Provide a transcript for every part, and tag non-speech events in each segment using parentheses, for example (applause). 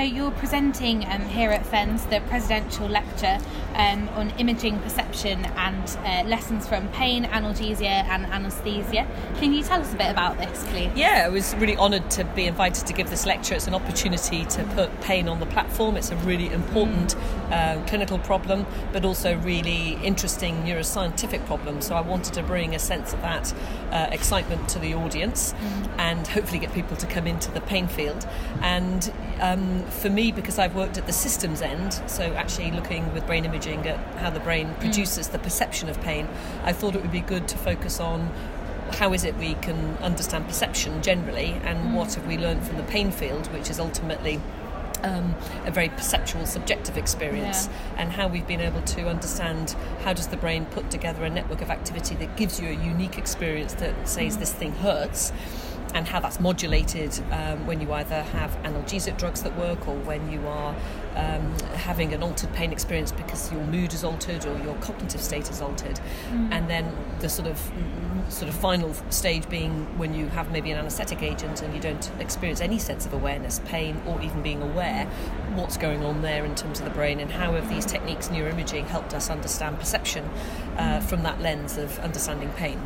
So you're presenting um, here at FENS the presidential lecture um, on imaging perception and uh, lessons from pain, analgesia, and anaesthesia. Can you tell us a bit about this, please? Yeah, I was really honoured to be invited to give this lecture. It's an opportunity to put pain on the platform. It's a really important uh, clinical problem, but also really interesting neuroscientific problem. So I wanted to bring a sense of that uh, excitement to the audience and hopefully get people to come into the pain field. And um, for me, because I've worked at the systems end, so actually looking with brain imaging at how the brain produces the perception of pain, I thought it would be good to focus on how is it we can understand perception generally and what have we learned from the pain field, which is ultimately um, a very perceptual, subjective experience, Yeah. and how we've been able to understand how does the brain put together a network of activity that gives you a unique experience that says this thing hurts. And how that's modulated um, when you either have analgesic drugs that work or when you are um, having an altered pain experience because your mood is altered or your cognitive state is altered. And then the sort of sort of final stage being when you have maybe an anaesthetic agent and you don't experience any sense of awareness, pain, or even being aware what's going on there in terms of the brain and how have these techniques, neuroimaging, helped us understand perception uh, from that lens of understanding pain.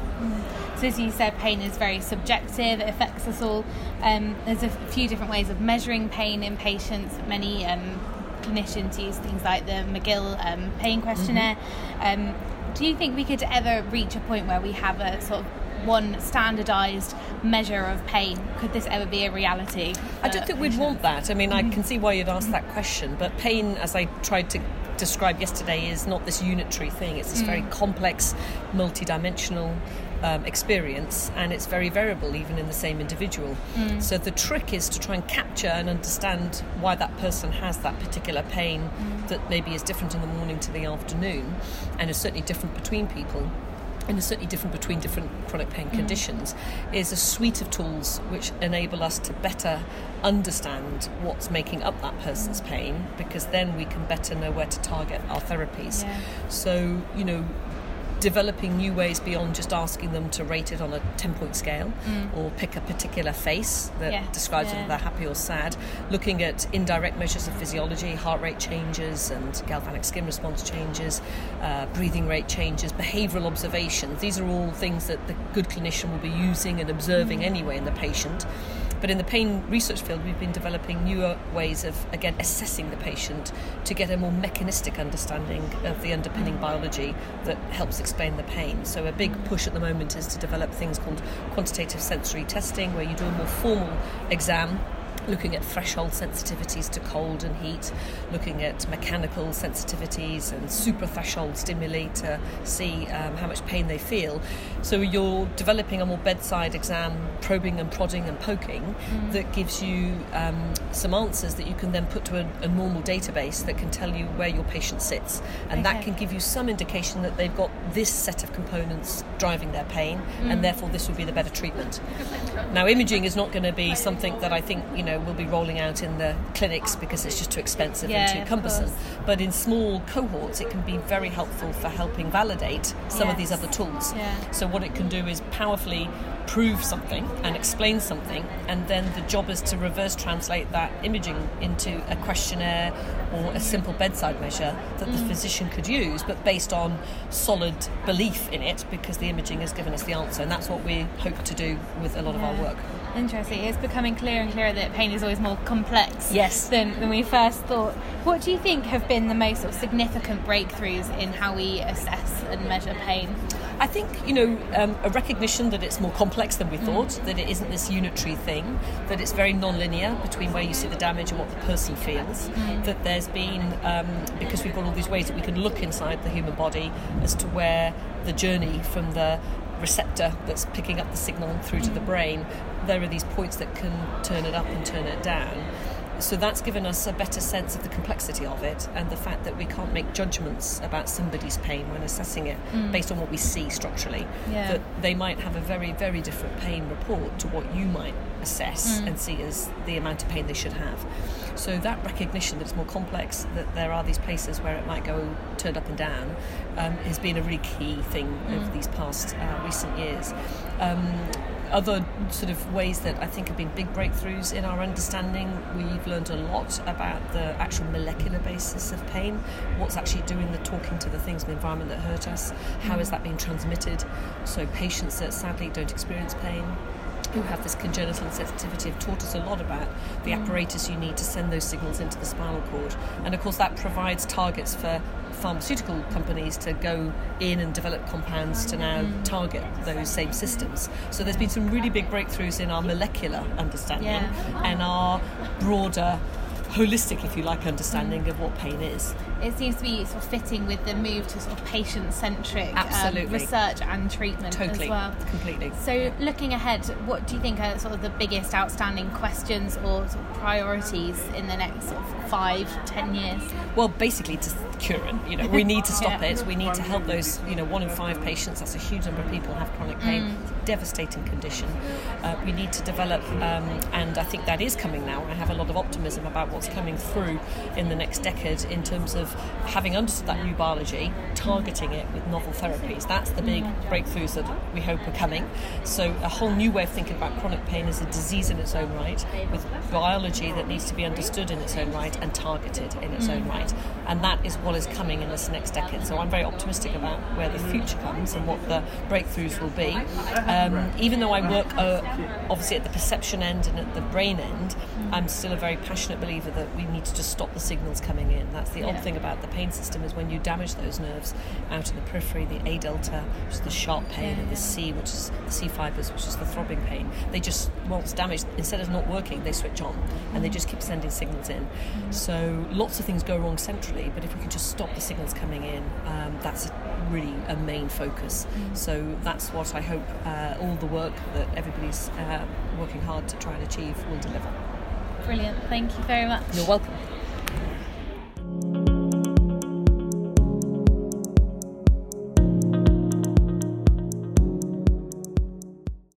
So as you said, pain is very subjective. It affects us all. Um, there's a few different ways of measuring pain in patients. Many um, clinicians use things like the McGill um, pain questionnaire. Um, do you think we could ever reach a point where we have a sort of one standardised measure of pain? Could this ever be a reality? I don't think we'd want that. I mean, I can see why you'd ask that question, but pain, as I tried to describe yesterday, is not this unitary thing. It's this very complex, multidimensional um, experience, and it's very variable, even in the same individual. Mm. So the trick is to try and capture and understand why that person has that particular pain mm. that maybe is different in the morning to the afternoon, and is certainly different between people and is certainly different between different chronic pain mm. conditions, is a suite of tools which enable us to better understand what's making up that person's pain, because then we can better know where to target our therapies. Yeah. So, you know, developing new ways beyond just asking them to rate it on a 10 point scale or pick a particular face that Yeah, describes yeah. whether they're happy or sad, looking at indirect measures of physiology, heart rate changes and galvanic skin response changes, uh, breathing rate changes, behavioural observations. These are all things that the good clinician will be using and observing anyway in the patient. But in the pain research field, we've been developing newer ways of, again, assessing the patient to get a more mechanistic understanding of the underpinning biology that helps explain the pain. So, a big push at the moment is to develop things called quantitative sensory testing, where you do a more formal exam looking at threshold sensitivities to cold and heat, looking at mechanical sensitivities and suprathreshold stimuli to see um, how much pain they feel. So you're developing a more bedside exam, probing and prodding and poking, that gives you um, some answers that you can then put to a, a normal database that can tell you where your patient sits. And that can give you some indication that they've got this set of components driving their pain, and therefore this would be the better treatment. Now, imaging is not going to be something that I think you know will be rolling out in the clinics because it's just too expensive Yeah, and too cumbersome. But in small cohorts, it can be very helpful for helping validate some of these other tools. Yeah. So what it can do is powerfully prove something and explain something, and then the job is to reverse translate that imaging into a questionnaire or a simple bedside measure that the mm. physician could use, but based on solid belief in it, because the imaging has given us the answer, and that's what we hope to do with a lot of our work. Interesting. It's becoming clearer and clearer that pain is always more complex Yes. than, than we first thought. What do you think have been the most sort of significant breakthroughs in how we assess and measure pain? I think, you know, um, a recognition that it's more complex than we thought, that it isn't this unitary thing, that it's very non-linear between where you see the damage and what the person feels, that there's been, um, because we've got all these ways that we can look inside the human body as to where the journey from the receptor that's picking up the signal through to the brain, there are these points that can turn it up and turn it down. So that's given us a better sense of the complexity of it and the fact that we can't make judgments about somebody's pain when assessing it based on what we see structurally. Yeah. That they might have a very, very different pain report to what you might assess and see as the amount of pain they should have. So that recognition that it's more complex, that there are these places where it might go turned up and down, um, has been a really key thing over these past uh, recent years. Um, other sort of ways that I think have been big breakthroughs in our understanding, we've we've learned a lot about the actual molecular basis of pain, what's actually doing the talking to the things in the environment that hurt us, how is that being transmitted. So, patients that sadly don't experience pain who have this congenital insensitivity have taught us a lot about the mm. apparatus you need to send those signals into the spinal cord. And of course, that provides targets for pharmaceutical companies to go in and develop compounds to now target those same systems. So there's been some really big breakthroughs in our molecular understanding yeah. and our broader holistic, if you like, understanding of what pain is. It seems to be sort of fitting with the move to sort of patient-centric um, research and treatment totally, as well. Completely. So, yeah. looking ahead, what do you think are sort of the biggest outstanding questions or sort of priorities in the next sort of five, ten years? Well, basically to cure it. You know, we need to (laughs) stop yeah. it. We need to help those. You know, one in five patients. That's a huge number of people have chronic pain. Mm. Devastating condition. Uh, we need to develop, um, and I think that is coming now. I have a lot of optimism about what's coming through in the next decade in terms of having understood that new biology, targeting it with novel therapies. That's the big breakthroughs that we hope are coming. So a whole new way of thinking about chronic pain as a disease in its own right, with biology that needs to be understood in its own right and targeted in its own right. And that is what is coming in this next decade. So I'm very optimistic about where the future comes and what the breakthroughs will be. Um, even though I work uh, obviously at the perception end and at the brain end, I'm still a very passionate believer that we need to just stop the signals coming in. That's the yeah. odd thing about the pain system is when you damage those nerves out in the periphery, the A delta, which is the sharp pain, yeah, and the C, which is the C fibers, which is the throbbing pain. They just once damaged, instead of not working, they switch on, and they just keep sending signals in. Mm-hmm. So lots of things go wrong centrally, but if we can just stop the signals coming in, um, that's really a main focus. Mm-hmm. So that's what I hope uh, all the work that everybody's uh, working hard to try and achieve will deliver. Brilliant. Thank you very much. You're welcome.